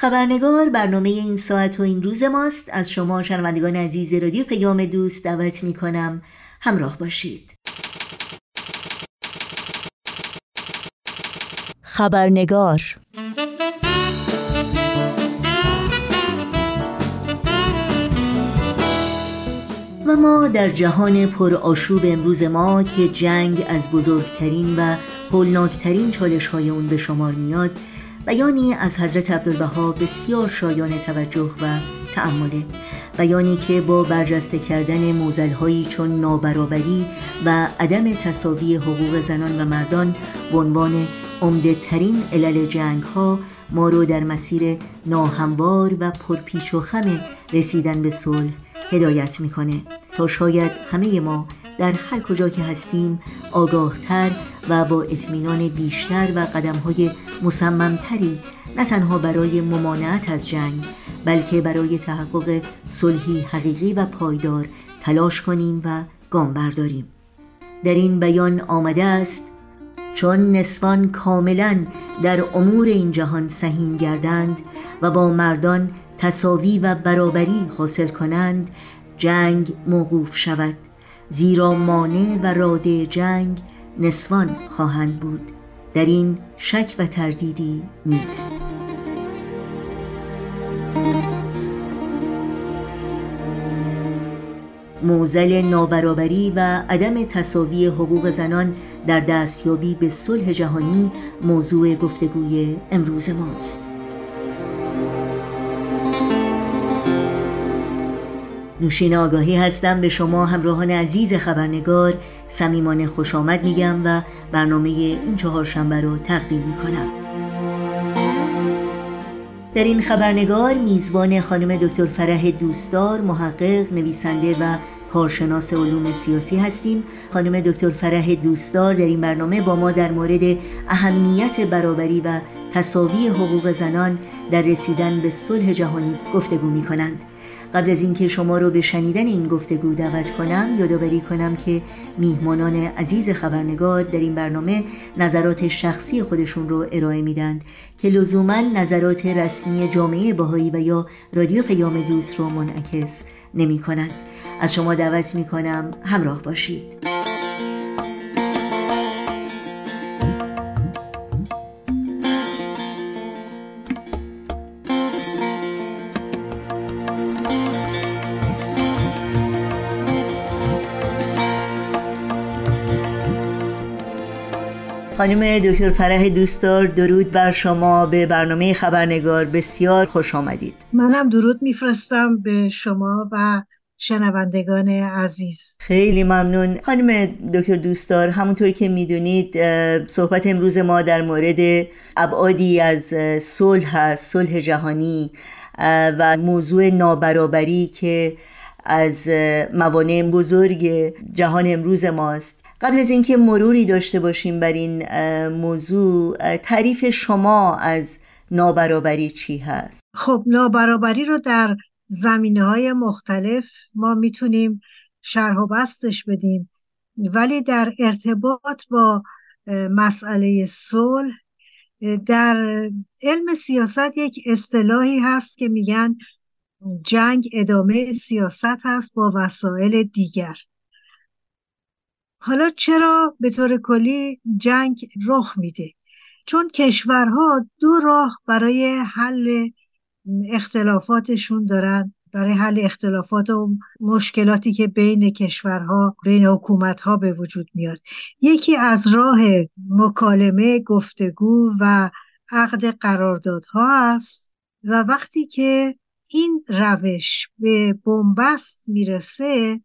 خبرنگار برنامه این ساعت و این روز ماست. از شما شنوندگان عزیز رادیو پیام دوست دعوت می کنم همراه باشید. خبرنگار و ما در جهان پر آشوب امروز ما که جنگ از بزرگترین و هولناکترین چالش های اون به شمار میاد بیانی از حضرت عبدالبها بسیار شایان توجه و تعمله بیانی که با برجسته کردن موزلهایی چون نابرابری و عدم تصاوی حقوق زنان و مردان به عنوان عمده ترین علل جنگ ها ما رو در مسیر ناهموار و پرپیچ و خم رسیدن به صلح هدایت می‌کنه. تا شاید همه ما در هر کجا که هستیم آگاهتر و با اطمینان بیشتر و قدم های مصممتری نه تنها برای ممانعت از جنگ بلکه برای تحقق صلحی حقیقی و پایدار تلاش کنیم و گام برداریم. در این بیان آمده است چون نسوان کاملا در امور این جهان سهیم گردند و با مردان تصاوی و برابری حاصل کنند جنگ موقوف شود. زیرا مانع و راده جنگ نسوان خواهند بود. در این شک و تردیدی نیست. موزل نابرابری و عدم تصاوی حقوق زنان در دستیابی به صلح جهانی موضوع گفتگوی امروز ماست. نوشین آگاهی هستم به شما همراهان عزیز خبرنگار صمیمانه خوش آمد میگم و برنامه این چهارشنبه رو تقدیم می‌کنم. در این خبرنگار میزبان خانم دکتر فرح دوستدار محقق نویسنده و کارشناس علوم سیاسی هستیم. خانم دکتر فرح دوستدار در این برنامه با ما در مورد اهمیت برابری و تصاوی حقوق زنان در رسیدن به صلح جهانی گفتگو می کنند قبل از اینکه شما رو به شنیدن این گفتگو دعوت کنم یادآوری کنم که میهمانان عزیز خبرنگار در این برنامه نظرات شخصی خودشون رو ارائه میدند که لزوما نظرات رسمی جامعه باهایی و یا رادیو پیام دوست رو منعکس نمی کنند از شما دعوت می کنم همراه باشید. خانم دکتر فرح دوستدار درود بر شما. به برنامه خبرنگار بسیار خوش آمدید. منم درود میفرستم به شما و شنوندگان عزیز. خیلی ممنون. خانم دکتر دوستدار همونطور که می‌دونید صحبت امروز ما در مورد ابعادی از صلح هست صلح جهانی و موضوع نابرابری که از موانع بزرگ جهان امروز ماست. قبل از اینکه مروری داشته باشیم بر این موضوع تعریف شما از نابرابری چی هست؟ خب نابرابری رو در زمینه های مختلف ما می‌تونیم شرح و بستش بدیم ولی در ارتباط با مسئله صلح در علم سیاست یک اصطلاحی هست که میگن جنگ ادامه سیاست هست با وسایل دیگر حالا چرا به طور کلی جنگ رخ میده؟ چون کشورها دو راه برای حل اختلافاتشون دارن برای حل اختلافات و مشکلاتی که بین کشورها بین حکومتها به وجود میاد. یکی از راه مکالمه گفتگو و عقد قراردادها است و وقتی که این روش به بنبست می‌رسه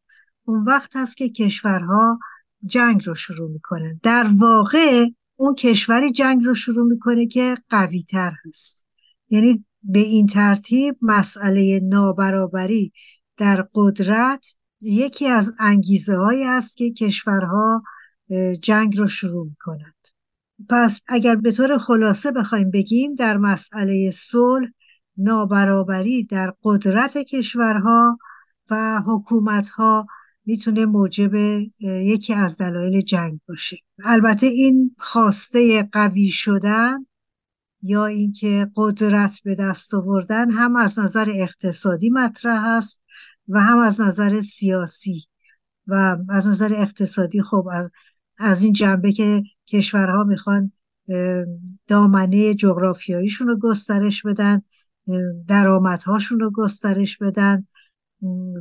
اون وقت هست که کشورها جنگ رو شروع می‌کنن در واقع اون کشوری جنگ رو شروع می‌کنه که قوی تر هست. یعنی به این ترتیب مسئله نابرابری در قدرت یکی از انگیزه هایی است که کشورها جنگ رو شروع می‌کنند. پس اگر به طور خلاصه بخوایم بگیم در مسئله صلح نابرابری در قدرت کشورها و حکومتها می‌تونه موجب یکی از دلایل جنگ باشه. البته این خواسته قوی شدن یا اینکه قدرت به دست آوردن هم از نظر اقتصادی مطرح است و هم از نظر سیاسی و از نظر eقتصادی خب از, از این جنبه که کشورها می‌خوان دامنه جغرافیاییشون رو گسترش بدن درآمدهاشون رو گسترش بدن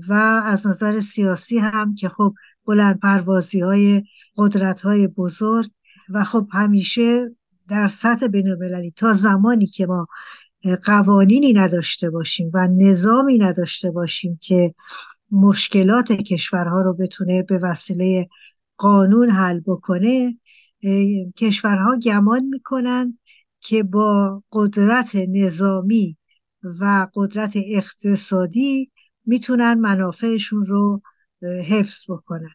و از نظر سیاسی هم که خب بلند پروازی های قدرت های بزرگ و خب همیشه در سطح بین تا زمانی که ما قوانینی نداشته باشیم و نظامی نداشته باشیم که مشکلات کشورها رو بتونه به وسیله قانون حل بکنه کشورها گمان می‌کنن که با قدرت نظامی و قدرت اقتصادی می‌تونن منافعشون رو حفظ بکنن.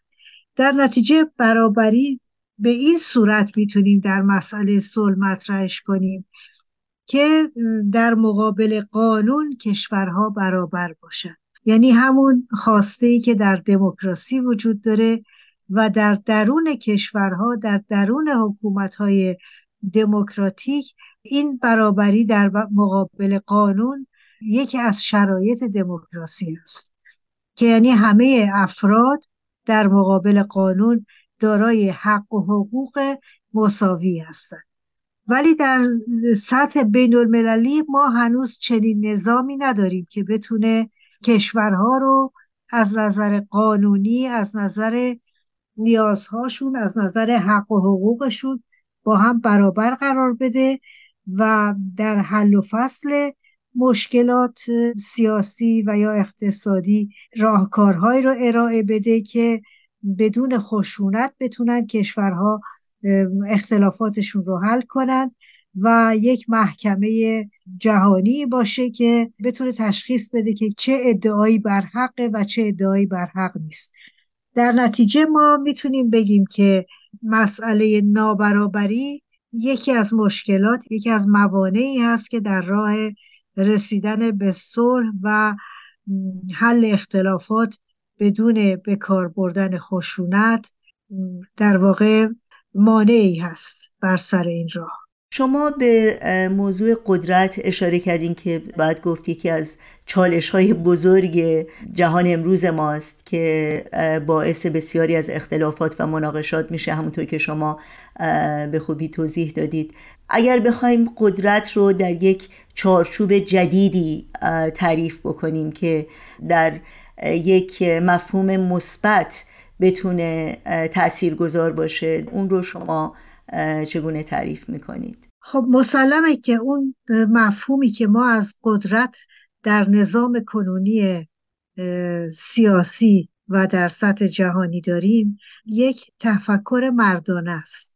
در نتیجه برابری به این صورت می‌تونیم در مسئله صلح مطرحش کنیم که در مقابل قانون کشورها برابر باشند یعنی همون خواسته ای که در دموکراسی وجود داره و در درون کشورها در درون حکومتهای دموکراتیک این برابری در مقابل قانون یکی از شرایط دموکراسی است که یعنی همه افراد در مقابل قانون دارای حق و حقوق مساوی هستند. ولی در سطح بین المللی ما هنوز چنین نظامی نداریم که بتونه کشورها رو از نظر قانونی از نظر نیازهاشون از نظر حق و حقوقشون با هم برابر قرار بده و در حل و فصل مشکلات سیاسی و یا اقتصادی راهکارهایی رو ارائه بده که بدون خشونت بتونن کشورها اختلافاتشون رو حل کنن و یک محکمه جهانی باشه که بتونه تشخیص بده که چه ادعایی بر حقه و چه ادعایی بر حق نیست. در نتیجه ما می‌تونیم بگیم که مسئله نابرابری یکی از مشکلات یکی از موانعی هست که در راه رسیدن به صلح و حل اختلافات بدون به کار بردن خشونت در واقع مانعی هست بر سر این راه. شما به موضوع قدرت اشاره کردین که بعد گفتی که از چالش های بزرگ جهان امروز ماست که باعث بسیاری از اختلافات و مناقشات میشه همونطور که شما به خوبی توضیح دادید. اگر بخوایم قدرت رو در یک چارچوب جدیدی تعریف بکنیم که در یک مفهوم مثبت بتونه تأثیر گذار باشه اون رو شما چگونه تعریف می‌کنید؟ خب مسلمه که اون مفهومی که ما از قدرت در نظام کنونی سیاسی و در سطح جهانی داریم یک تفکر مردانه است.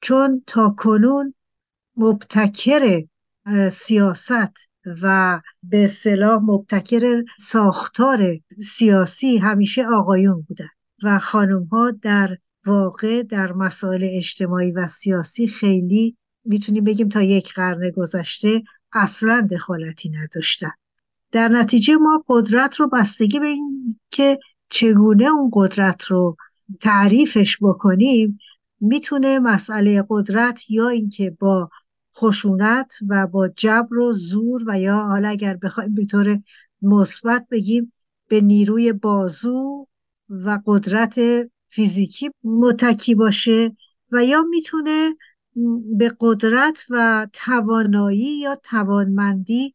چون تا کنون مبتکر سیاست و به صلاح مبتکر ساختار سیاسی همیشه آقایون بودن و خانم ها در واقع در مسائل اجتماعی و سیاسی خیلی می‌تونیم بگیم تا یک قرن گذشته اصلا دخالتی نداشتن. در نتیجه ما قدرت رو بستگی به این که چگونه اون قدرت رو تعریفش بکنیم می‌تونه مسئله قدرت یا اینکه با خشونت و با جبر و زور و یا حالا اگر بخوایم به طور مثبت بگیم به نیروی بازو و قدرت فیزیکی متکی باشه و یا می‌تونه به قدرت و توانایی یا توانمندی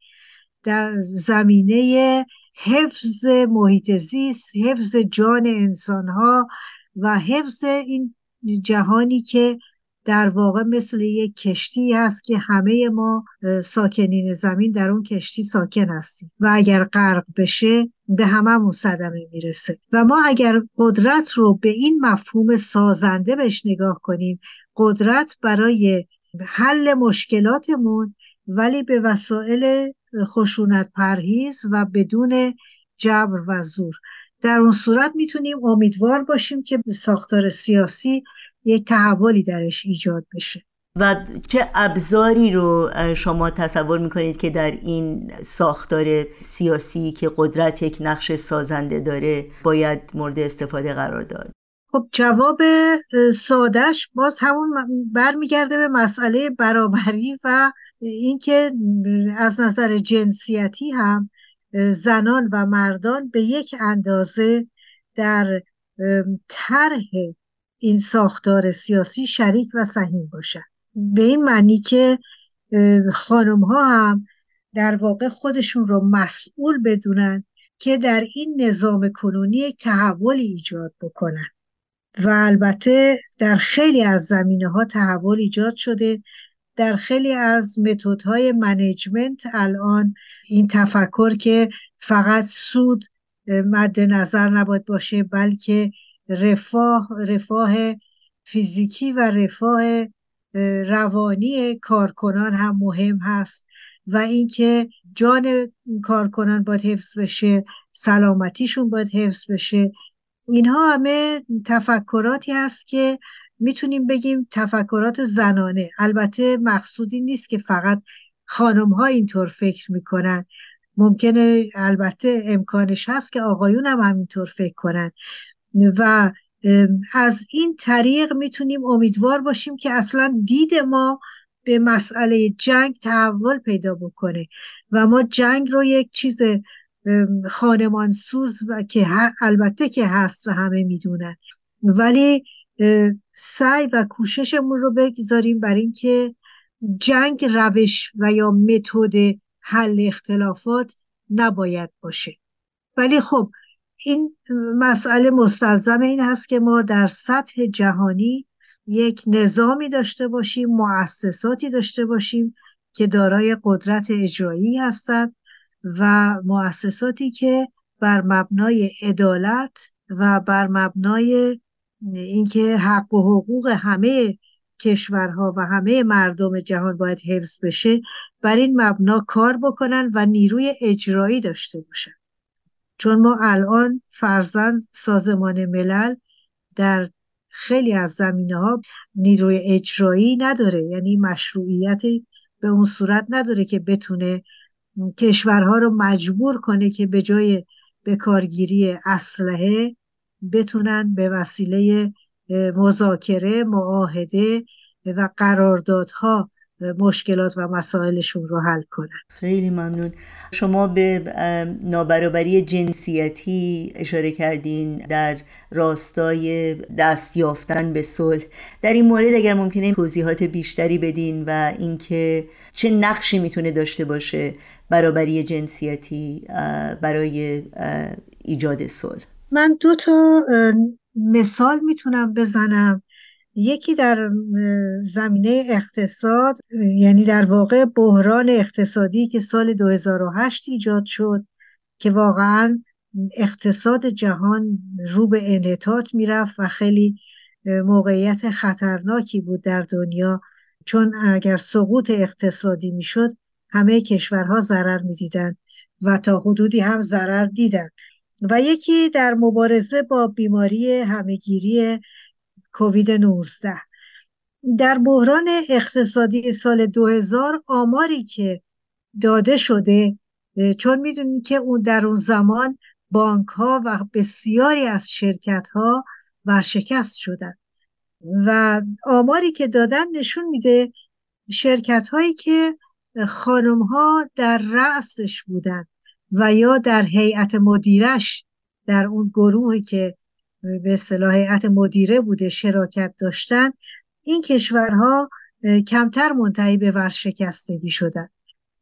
در زمینه حفظ محیط زیست حفظ جان انسانها و حفظ این جهانی که در واقع مثل یک کشتی هست که همه ما ساکنین زمین در اون کشتی ساکن هستیم و اگر غرق بشه به هممون صدمه می‌رسه. و ما اگر قدرت رو به این مفهوم سازنده بهش نگاه کنیم قدرت برای حل مشکلاتمون ولی به وسایل خشونت پرهیز و بدون جبر و زور. در اون صورت می‌تونیم امیدوار باشیم که ساختار سیاسی یک تحولی درش ایجاد بشه. و چه ابزاری رو شما تصور می‌کنید که در این ساختار سیاسی که قدرت یک نقش سازنده داره باید مورد استفاده قرار داد؟ خب جواب سادش باز همون برمیگرده به مسئله برابری و اینکه از نظر جنسیتی هم زنان و مردان به یک اندازه در طرح این ساختار سیاسی شریک و سهیم باشن. به این معنی که خانم ها هم در واقع خودشون رو مسئول بدونن که در این نظام کنونی تحولی ایجاد بکنن. و البته در خیلی از زمینه ها تحول ایجاد شده. در خیلی از متدهای منیجمنت الان این تفکر که فقط سود مد نظر نباید باشه بلکه رفاه رفاه فیزیکی و رفاه روانی کارکنان هم مهم هست و اینکه جان کارکنان باید حفظ بشه سلامتیشون باید حفظ بشه. اینها همه تفکراتی هست که می‌تونیم بگیم تفکرات زنانه. البته مقصودی نیست که فقط خانم ها اینطور فکر می‌کنن. ممکنه البته امکانش هست که آقایون هم همینطور فکر کنن. و از این طریق می‌تونیم امیدوار باشیم که اصلا دید ما به مسئله جنگ تحول پیدا بکنه. و ما جنگ رو یک چیز خانمانسوز و که البته که هست و همه می‌دونن. ولی سعی و کوششمون رو بگذاریم بر اینکه جنگ روش و یا متد حل اختلافات نباید باشه. ولی خب این مسئله مستلزم این هست که ما در سطح جهانی یک نظامی داشته باشیم مؤسساتی داشته باشیم که دارای قدرت اجرایی هستند و مؤسساتی که بر مبنای عدالت و بر مبنای اینکه حق و حقوق همه کشورها و همه مردم جهان باید حفظ بشه بر این مبنا کار بکنن و نیروی اجرایی داشته باشن. چون ما الان فرزند سازمان ملل در خیلی از زمینه ها نیروی اجرایی نداره یعنی مشروعیت به اون صورت نداره که بتونه کشورها رو مجبور کنه که به جای به کارگیری اسلحه بتونن به وسیله مذاکره معاهده و قراردادها مشکلات و مسائلشون رو حل کنن. خیلی ممنون. شما به نابرابری جنسیتی اشاره کردین در راستای دست یافتن به صلح. در این مورد اگر ممکنه توضیحات بیشتری بدین و اینکه چه نقشی می‌تونه داشته باشه برابری جنسیتی برای ایجاد صلح. من دو تا مثال می‌تونم بزنم. یکی در زمینه اقتصاد یعنی در واقع بحران اقتصادی که سال 2008 ایجاد شد که واقعا اقتصاد جهان رو به انحطاط می‌رفت و خیلی موقعیت خطرناکی بود در دنیا. چون اگر سقوط اقتصادی می‌شد همه کشورها ضرر می‌دیدند و تا حدودی هم ضرر دیدند و یکی در مبارزه با بیماری همهگیری کووید 19 در بحران اقتصادی سال 2000 آماری که داده شده چون می‌دونید که اون در اون زمان بانک ها و بسیاری از شرکت ها ورشکست شدن و آماری که دادن نشون میده شرکت هایی که خانم ها در رأسش بودن و یا در هیئت مدیرش در اون گروهی که به هیئت مدیره بوده شراکت داشتن این کشورها کمتر منتهی به ورشکستگی شدن.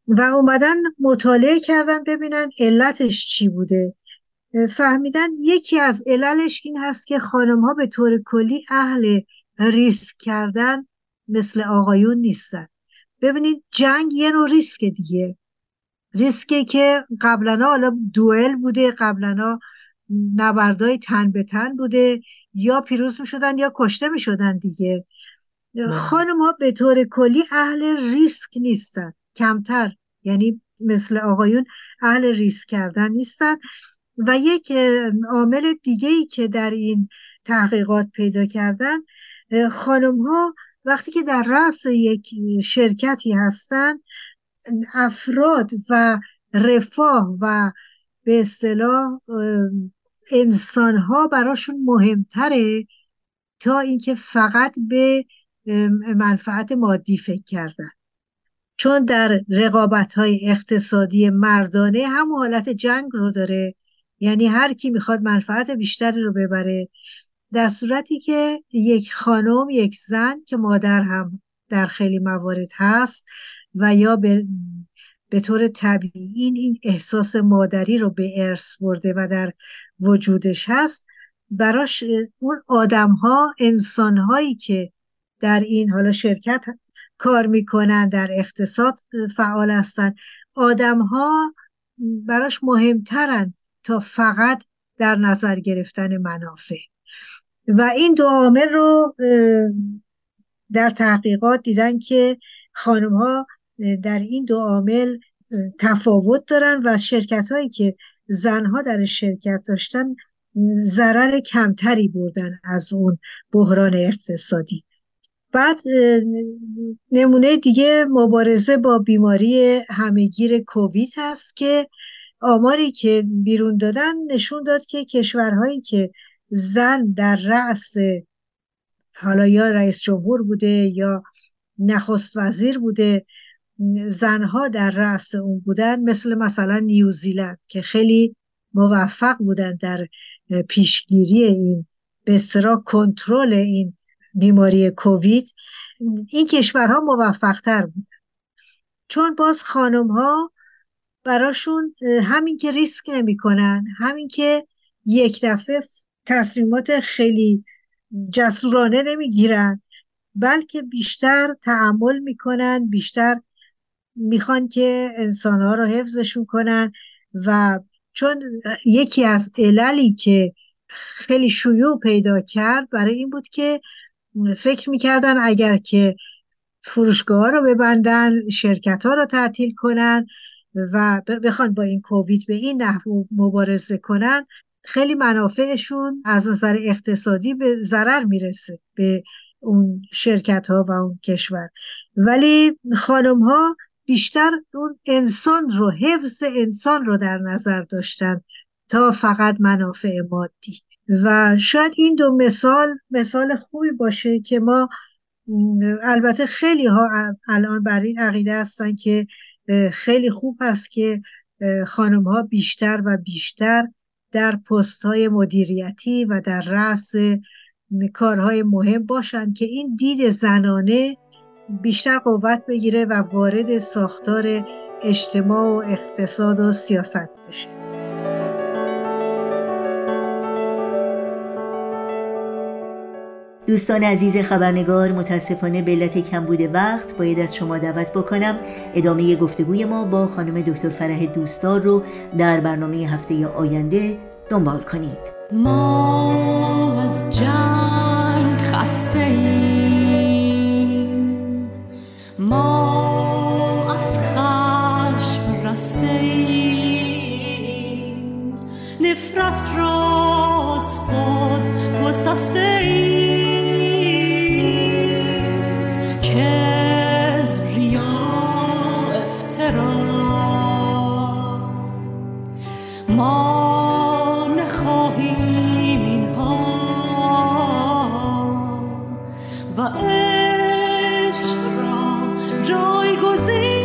و اومدن مطالعه کردن ببینن علتش چی بوده. فهمیدن یکی از عللش این هست که خانم ها به طور کلی اهل ریسک کردن مثل آقایون نیستن. ببینید جنگ یه نوع ریسک دیگه. ریسکی که قبلا حالا دوئل بوده قبلا نبردای تن به تن بوده یا پیروز می شدن یا کشته می شدن دیگه. بله. خانم ها به طور کلی اهل ریسک نیستن. کمتر یعنی مثل آقایون اهل ریسک کردن نیستن. و یک عامل دیگه ای که در این تحقیقات پیدا کردن خانم ها وقتی که در رأس یک شرکتی هستن افراد و رفاه و به اصطلاح انسان ها براشون مهمتره تا اینکه فقط به منفعت مادی فکر کردن. چون در رقابت های اقتصادی مردانه هم حالت جنگ رو داره. یعنی هر کی می‌خواد منفعت بیشتری رو ببره. در صورتی که یک خانم یک زن که مادر هم در خیلی موارد هست و یا به, به طور طبیعی این احساس مادری رو به ارث برده و در وجودش هست براش اون آدم ها انسان هایی که در این حالا شرکت کار می‌کنن در اقتصاد فعال هستن آدم ها براش مهمترن تا فقط در نظر گرفتن منافع. و این دو عامل رو در تحقیقات دیدن که خانم ها در این دو عامل تفاوت دارن و شرکت هایی که زنها در شرکت داشتن ضرر کمتری بردن از اون بحران اقتصادی. بعد نمونه دیگه مبارزه با بیماری همهگیر کووید هست که آماری که بیرون دادن نشون داد که کشورهایی که زن در رأس حالا یا رئیس جمهور بوده یا نخست وزیر بوده زنها در رأس اون بودن مثل مثلا نیوزیلند که خیلی موفق بودن در پیشگیری این به اصطلاح کنترل این بیماری کووید. این کشورها موفق تر بودن. چون باز خانم ها براشون همین که ریسک نمی‌کنن همین که یک دفعه تصمیمات خیلی جسورانه نمی‌گیرن بلکه بیشتر تعمل می‌کنن بیشتر می‌خوان که انسانها رو حفظشون کنن و چون یکی از عللی که خیلی شیوع پیدا کرد برای این بود که فکر می‌کردن اگر که فروشگاه رو ببندن شرکت ها رو تعطیل کنن و بخوان با این کووید به این نحو مبارزه کنن خیلی منافعشون از نظر اقتصادی به ضرر می‌رسه به اون شرکت ها و اون کشور. ولی خانم ها بیشتر اون انسان رو حفظ انسان رو در نظر داشتن تا فقط منافع مادی. و شاید این دو مثال مثال خوبی باشه که ما البته خیلی ها الان بر این عقیده هستن که خیلی خوب هست که خانم ها بیشتر و بیشتر در پست های مدیریتی و در رأس کارهای مهم باشند که این دید زنانه بیشتر قوت بگیره و وارد ساختار اجتماع و اقتصاد و سیاست بشه. دوستان عزیز خبرنگار متاسفانه به علت کمبود وقت باید از شما دعوت بکنم. ادامه گفتگوی ما با خانم دکتر فرح دوستار رو در برنامه هفته آینده دنبال کنید. ما از جنگ خسته ایم ما از خشم رسته ایم. نفرت را از خود گسسته ایم. کذب ریا افترا. ما نخواهیم اینها. و عشق Joy così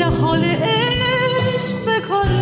نه حال عشق بکن